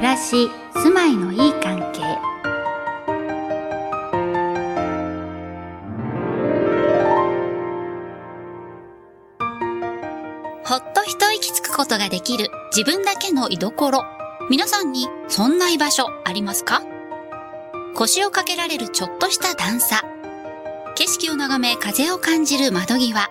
暮らし住まいのいい関係。ほっと一息つくことができる自分だけの居所。皆さんにそんな居場所ありますか？腰をかけられるちょっとした段差。景色を眺め風を感じる窓際。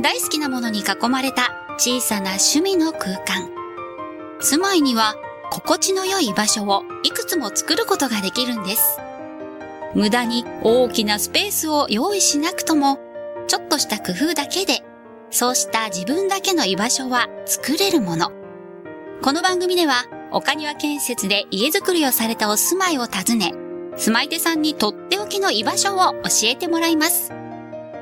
大好きなものに囲まれた小さな趣味の空間。住まいには心地の良い場所をいくつも作ることができるんです。無駄に大きなスペースを用意しなくとも、ちょっとした工夫だけで、そうした自分だけの居場所は作れるもの。この番組では、岡庭建設で家づくりをされたお住まいを訪ね、住まい手さんにとっておきの居場所を教えてもらいます。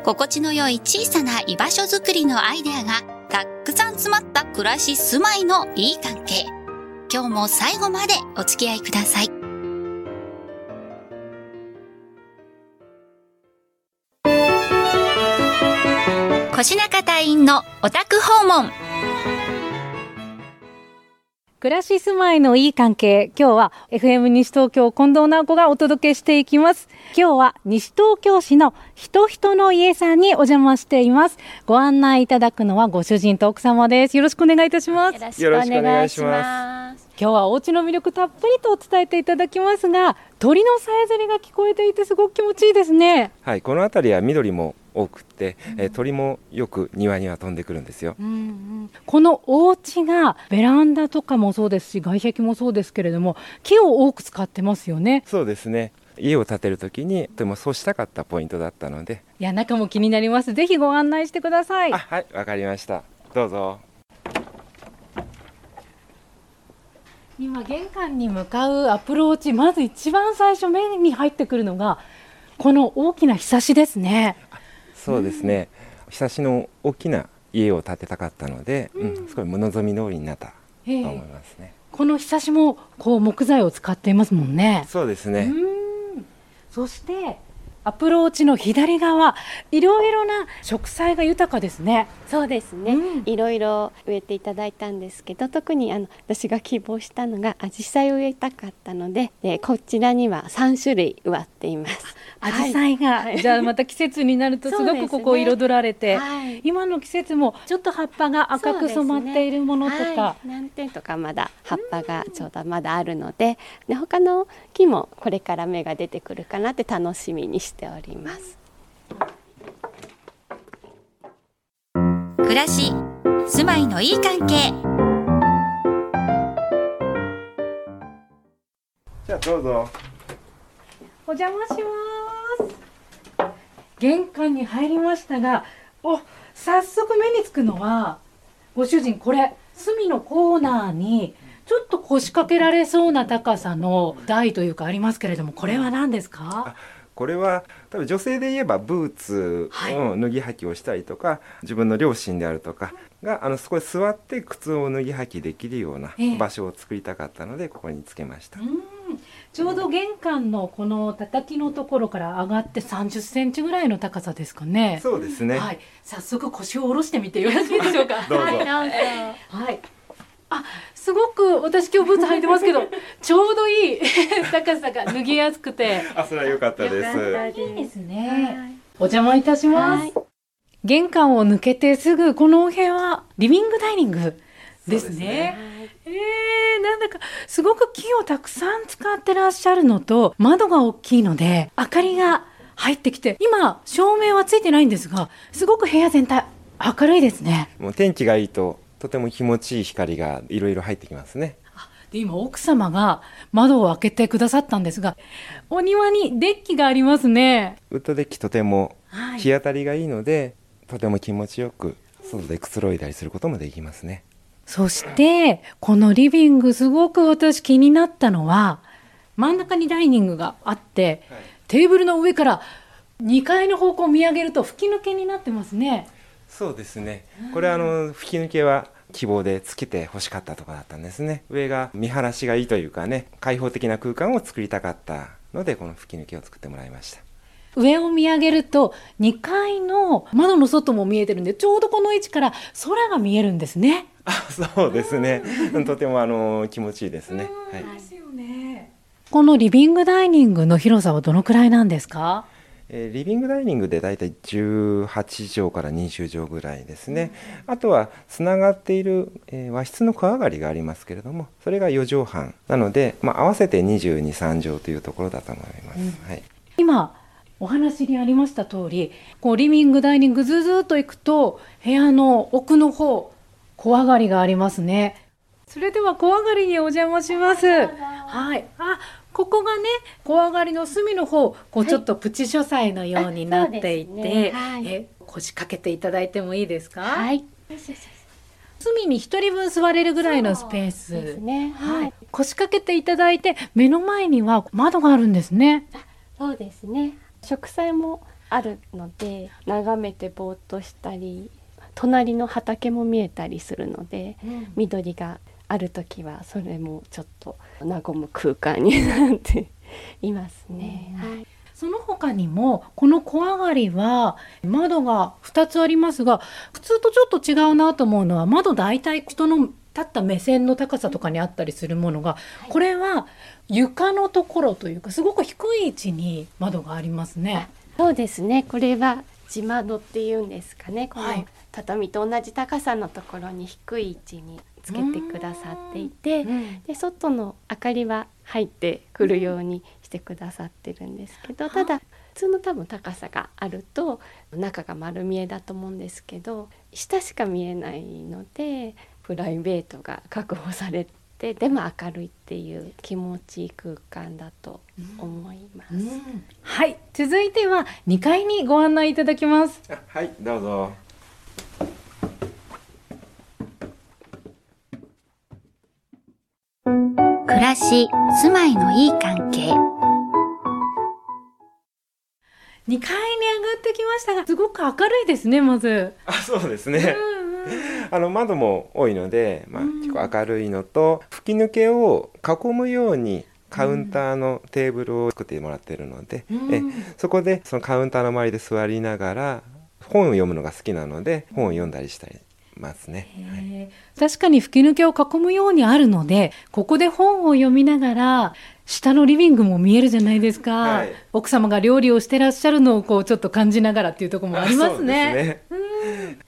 心地の良い小さな居場所づくりのアイデアがたくさん詰まった暮らし住まいのいい関係。今日も最後までお付き合いください。腰中隊員のお宅訪問。暮らし住まいのいい関係。今日は FM 西東京近藤直子がお届けしていきます。今日は西東京市の人人の家さんにお邪魔しています。ご案内いただくのはご主人と奥様です。よろしくお願いいたします。よろしくお願いします。今日はお家の魅力たっぷりと伝えていただきますが、鳥のさえずりが聞こえていてすごく気持ちいいですね。はい、この辺りは緑も多くて、えー、鳥もよく庭には飛んでくるんですよ、うんうん、このお家がベランダとかもそうですし外壁もそうですけれども木を多く使ってますよね。そうですね。家を建てるときにとてもそうしたかったポイントだったので。いや中も気になります。ぜひご案内してください。はいわかりました。どうぞ今玄関に向かうアプローチまず一番最初目に入ってくるのがこの大きなひさしですねそうですね、ひさしの大きな家を建てたかったので、うん、すごい物望み通りになったと思いますね。このひさしもこう木材を使っていますもんね。そうですね。そしてアプローチの左側いろいろな植栽が豊かですね。そうですね、うん、いろいろ植えていただいたんですけど特にあの私が希望したのがアジサイを植えたかったのででこちらには3種類植わっています。アジサイが、はい、じゃあまた季節になると すごくここ彩られて、ねはい、今の季節もちょっと葉っぱが赤く染まっているものとか、ね。はい、南天とかまだ葉っぱがちょうどまだあるのでで他の木もこれから芽が出てくるかなって楽しみにしております。暮らし住まいのいい関係。じゃあどうぞ。お邪魔します。玄関に入りましたがお早速目につくのはご主人これ隅のコーナーにちょっと腰掛けられそうな高さの台というかありますけれどもこれは何ですか？これは多分女性で言えばブーツを脱ぎ履きをしたりとか、はい、自分の両親であるとかがあのそこで座って靴を脱ぎ履きできるような場所を作りたかったので、ここにつけました。ちょうど玄関のこの叩きのところから上がって30センチぐらいの高さですかね。そうですね。はい、早速腰を下ろしてみてよろしいでしょうか。どうぞ。はい、はい。あ、すごく私今日ブーツ履いてますけど、ちょうどいい 高さが脱ぎやすくて。あ、それは良かったです。いいですね。お邪魔いたします。玄関を抜けてすぐこのお部屋はリビングダイニングですね。えー、なんだかすごく木をたくさん使ってらっしゃるのと窓が大きいので明かりが入ってきて今照明はついてないんですがすごく部屋全体明るいですねもう天気がいいととても気持ちいい光がいろいろ入ってきますね。で今奥様が窓を開けてくださったんですがお庭にデッキがありますね。ウッドデッキとても日当たりがいいので、はい、とても気持ちよく外でくつろいだりすることもできますね。そしてこのリビングすごく私気になったのは真ん中にダイニングがあって、はい、テーブルの上から2階の方向を見上げると吹き抜けになってますねそうですねこれあの吹き抜けは希望でつけて欲しかったところだったんですね上が見晴らしがいいというかね開放的な空間を作りたかったのでこの吹き抜けを作ってもらいました上を見上げると2階の窓の外も見えてるんでちょうどこの位置から空が見えるんですねそうですね。とてもあの気持ちいいですね。はい。ですよね。このリビングダイニングの広さはどのくらいなんですか？えー、リビングダイニングでだいたい18畳から20畳ぐらいですね、あとはつながっている、えー、和室の小上がりがありますけれどもそれが4畳半なので、まあ、合わせて223畳というところだと思います、うん、はい、今お話にありました通りこりリビングダイニングずずっと行くと部屋の奥の方小上がりがありますね。それでは小上がりにお邪魔します。はい。あここがね小上がりの隅の方こうちょっとプチ書斎のようになっていて、ね。はい、え腰掛けていただいてもいいですか？はい。隅に一人分座れるぐらいのスペース。ですね、はい、腰掛けていただいて目の前には窓があるんですね。そうですね。植栽もあるので眺めてぼーっとしたり隣の畑も見えたりするので、うん、緑がある時はそれもちょっと和む空間になっていますね。うん、はい。その他にもこの小上がりは窓が2つありますが普通とちょっと違うなと思うのは窓大体人の立った目線の高さとかにあったりするものが、これは床のところというかすごく低い位置に窓がありますね。そうですね。これは地窓っていうんですかね。この畳と同じ高さのところに低い位置につけてくださっていて、で外の明かりは入ってくるようにしてくださってるんですけど、ただ普通の多分高さがあると中が丸見えだと思うんですけど下しか見えないのでプライベートが確保されてでも明るいっていう気持ちいい空間だと思います、うん。うん、はい。続いては2階にご案内いただきます。はい。どうぞらし住まいのいい関係。2階に上がってきましたがすごく明るいですねまず。あそうですね、うんあの窓も多いので、まあ、結構明るいのと吹き抜けを囲むようにカウンターのテーブルを作ってもらってるので、うん、えそこでそのカウンターの周りで座りながら本を読むのが好きなので本を読んだりしたりますね、はい、確かに吹き抜けを囲むようにあるのでここで本を読みながら下のリビングも見えるじゃないですか、はい、奥様が料理をしてらっしゃるのをこうちょっと感じながらっていうところもありますね。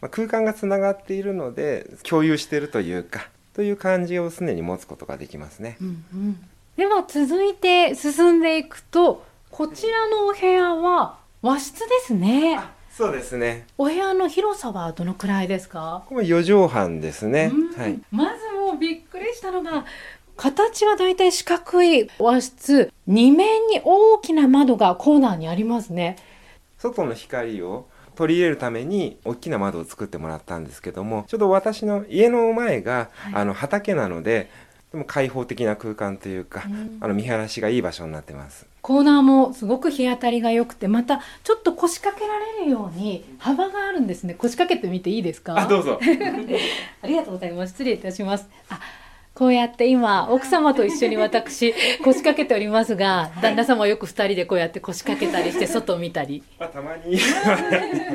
まあ、空間がつながっているので共有しているというかという感じを常に持つことができますね。うんうん、では続いて進んでいくとこちらのお部屋は和室ですね。そうですね。お部屋の広さはどのくらいですか？これ四畳半ですね。はい。まずもうびっくりしたのが。形はだいたい四角い和室2面に大きな窓がコーナーにありますね外の光を取り入れるために大きな窓を作ってもらったんですけどもちょうど私の家の前が、はい、あの畑なのででも開放的な空間というか、うん、あの見晴らしがいい場所になってます。コーナーもすごく日当たりが良くてまたちょっと腰掛けられるように幅があるんですね。腰掛けてみていいですか？あどうぞ。ありがとうございます。失礼いたします。あこうやって今奥様と一緒に私腰掛けておりますが旦那様はよく2人でこうやって腰掛けたりして外を見たり、まあ、たまにで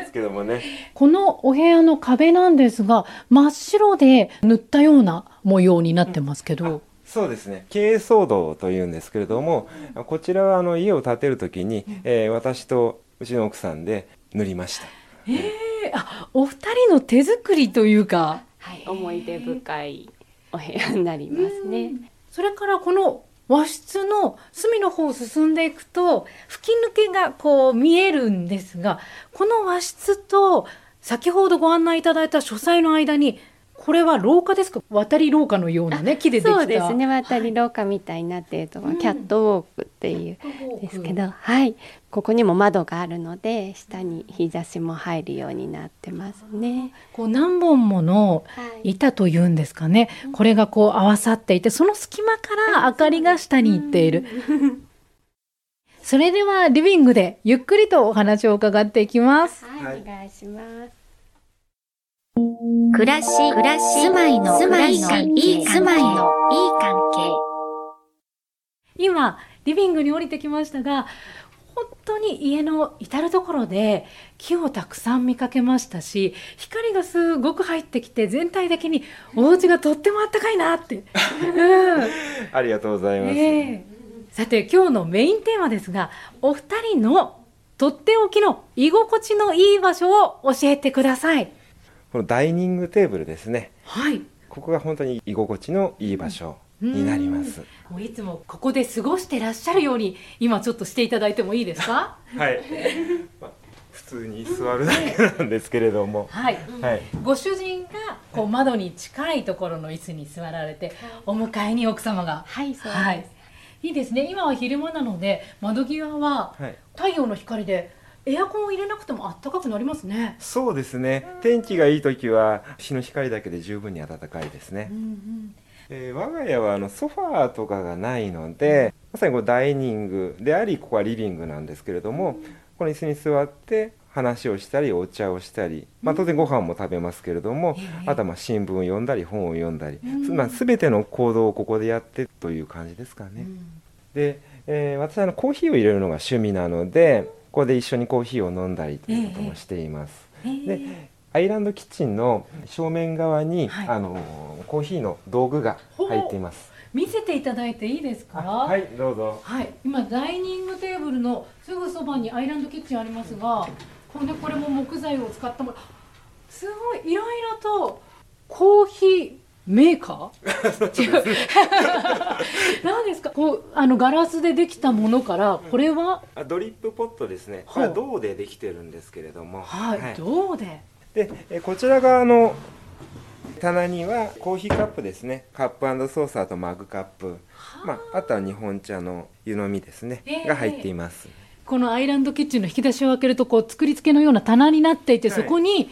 すけどもね。このお部屋の壁なんですが真っ白で塗ったような模様になってますけど、うん、そうですね。経営騒動というんですけれどもこちらはあの家を建てる時に、えー、私とうちの奥さんで塗りました。えー、あお二人の手作りというか、はい、思い出深いお部屋になりますね。それからこの和室の隅の方を進んでいくと吹き抜けがこう見えるんですがこの和室と先ほどご案内いただいた書斎の間にこれは廊下ですか？渡り廊下のようなね木でそうですね。渡り廊下みたいになっているとキャットウォークっていうですけど、うん、はいここにも窓があるので下に日差しも入るようになってますね。こう何本もの板というんですかね、はい、これがこう合わさっていてその隙間から明かりが下に行っている。それではリビングでゆっくりとお話を伺っていきます。はい、お願いします。暮らし、暮らし、住まいの、住まいの、いい、住まいの、いい関係。今、リビングに降りてきましたが、本当に家の至る所で木をたくさん見かけましたし光がすごく入ってきて全体的にお家がとってもあったかいなって、うん、ありがとうございます、え。ー、さて今日のメインテーマですがお二人のとっておきの居心地のいい場所を教えてください。このダイニングテーブルですね。はい。ここが本当に居心地のいい場所、になります。もういつもここで過ごしてらっしゃるように今ちょっとしていただいてもいいですか？はい。まあ、普通に座るだけなんですけれども、はい。はい、ご主人がこう窓に近いところの椅子に座られて、お迎えに奥様が、はい、そうはい。いいですね。今は昼間なので窓際は太陽の光でエアコンを入れなくても暖かくなりますね。そうですね。天気がいい時は日の光だけで十分に暖かいですね。うんうんえー、我が家はあのソファーとかがないのでまさにこうダイニングでありここはリビングなんですけれどもこの椅子に座って話をしたりお茶をしたり、まあ、当然ご飯も食べますけれども、あとはまあ新聞を読んだり本を読んだり、まあ、全ての行動をここでやってという感じですかね。で、えー、私はあのコーヒーを入れるのが趣味なのでここで一緒にコーヒーを飲んだりということもしています。でアイランドキッチンの正面側に、はい、あのコーヒーの道具が入っています。見せていただいていいですか？はいどうぞ。はい、今ダイニングテーブルのすぐそばにアイランドキッチンありますが、これこれも木材を使ったもの。すごいいろいろとコーヒーメーカー？違う 何ですか？こうあのガラスでできたものからこれは、うん、ドリップポットですね。これは銅でできてるんですけれども。はい、はい、銅ででこちら側の棚にはコーヒーカップですね。カップソーサーとマグカップ、まあ、あとは日本茶の湯飲みですね、えー、が入っています。このアイランドキッチンの引き出しを開けるとこう作り付けのような棚になっていて、はい、そこに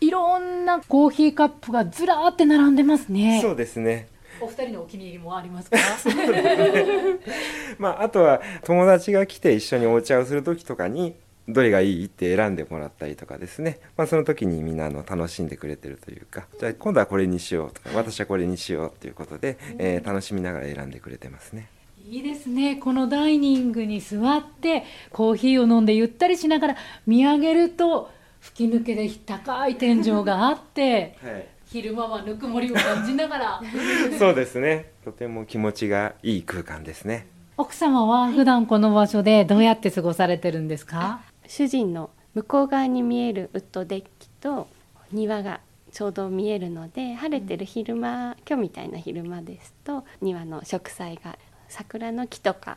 いろんなコーヒーカップがずらーって並んでますね。そうですね。お二人のお気に入りもありますか？まあ、あとは友達が来て一緒にお茶をする時とかにどれがいいって選んでもらったりとかですね、まあ、その時にみんなの楽しんでくれてるというか。じゃあ今度はこれにしようとか。私はこれにしようっていうことで、えー、楽しみながら選んでくれてますね。いいですね。このダイニングに座ってコーヒーを飲んでゆったりしながら見上げると吹き抜けで高い天井があって、はい、昼間はぬくもりを感じながら。そうですね。とても気持ちがいい空間ですね。奥様は普段この場所でどうやって過ごされてるんですか、主人の向こう側に見えるウッドデッキと庭がちょうど見えるので晴れてる昼間、今日みたいな昼間ですと庭の植栽が桜の木とか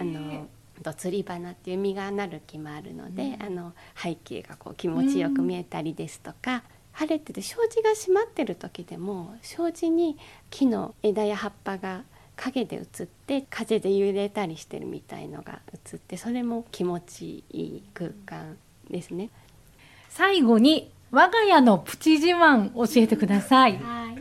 あのと釣り花っていう実がなる木もあるので、うん、あの背景がこう気持ちよく見えたりですとか、うん、晴れてて障子が閉まってる時でも障子に木の枝や葉っぱが影で映って風で揺れたりしてるみたいのが映ってそれも気持ちいい空間ですね。最後に我が家のプチ自慢教えてください。はい、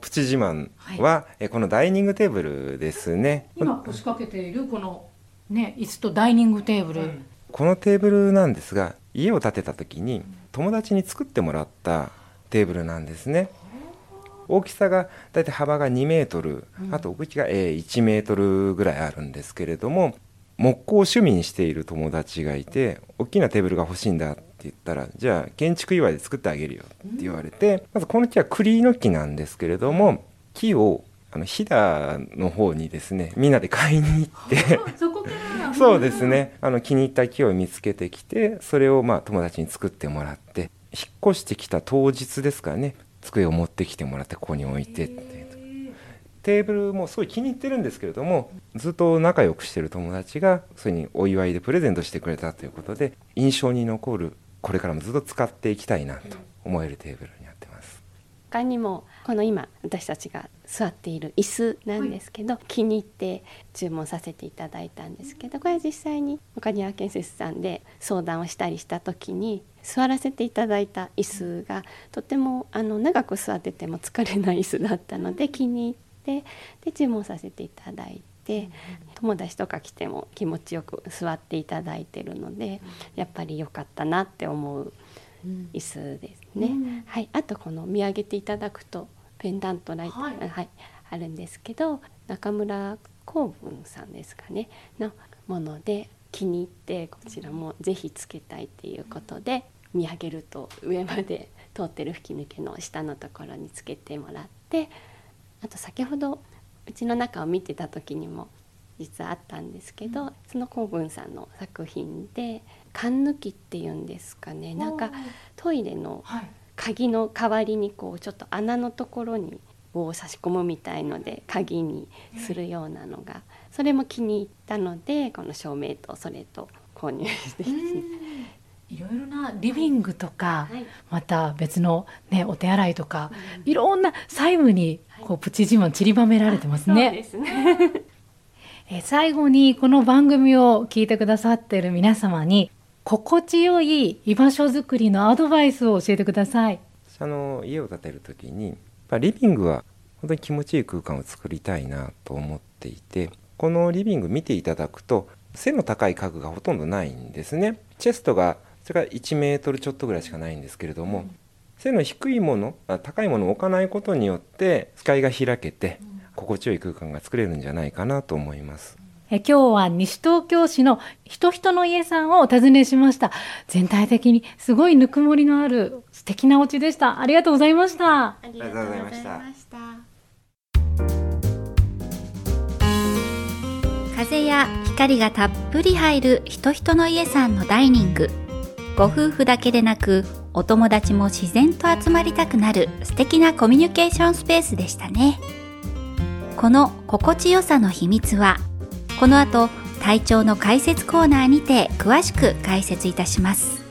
プチ自慢は、はい、このダイニングテーブルですね。今押しかけているこのね椅子とダイニングテーブル、うん、このテーブルなんですが家を建てた時に友達に作ってもらったテーブルなんですね。大きさがだいたい幅が2メートル、あと奥行きが1メートルぐらいあるんですけれども木工を趣味にしている友達がいて大きなテーブルが欲しいんだって言ったらじゃあ建築祝いで作ってあげるよって言われて、まずこの木は栗の木なんですけれども木をあの飛騨の方にですねみんなで買いに行って そうですね。あの気に入った木を見つけてきてそれをまあ友達に作ってもらって引っ越してきた当日ですかね机を持ってきてもらってここに置いてってテーブルもすごい気に入ってるんですけれどもずっと仲良くしてる友達がそれにお祝いでプレゼントしてくれたということで印象に残るこれからもずっと使っていきたいなと思えるテーブルに。他にもこの今私たちが座っている椅子なんですけど、はい、気に入って注文させていただいたんですけどこれは実際に岡庭建設さんで相談をしたりした時に座らせていただいた椅子がとてもあの長く座ってても疲れない椅子だったので気に入ってで注文させていただいて友達とか来ても気持ちよく座っていただいてるのでやっぱり良かったなって思う椅子ですね。うん、はい、あとこの見上げていただくとペンダントライト、はい、はい、あるんですけど中村光文さんですかね。のもので気に入ってこちらもぜひつけたいっていうことで見上げると上まで通ってる吹き抜けの下のところにつけてもらってあと先ほどうちの中を見てた時にも実はあったんですけど、うん、その公文さんの作品で缶抜きっていうんですかね。なんかトイレの鍵の代わりにこうちょっと穴のところに棒を差し込むみたいので鍵にするようなのがそれも気に入ったのでこの照明とそれと購入して。いろいろなリビングとか、はい、また別の、ね、お手洗いとか、うん、いろんな細部にこうプチ自慢散りばめられてますね。すね。え最後にこの番組を聞いてくださっている皆様に心地よい居場所づくりのアドバイスを教えてください。あの家を建てる時にリビングは本当に気持ちいい空間を作りたいなと思っていてこのリビング見ていただくと背の高い家具がほとんどないんですね。チェストがそれから1メートルちょっとぐらいしかないんですけれども、うん、背の低いもの高いものを置かないことによって視界が開けて心地よい空間が作れるんじゃないかなと思います。え今日は西東京市の人人の家さんをお尋ねしました。全体的にすごいぬくもりのある素敵なお家でした。ありがとうございました。ありがとうございました。風や光がたっぷり入る人人の家さんのダイニング。ご夫婦だけでなくお友達も自然と集まりたくなる素敵なコミュニケーションスペースでしたね。この心地よさの秘密はこの後体調の解説コーナーにて詳しく解説いたします。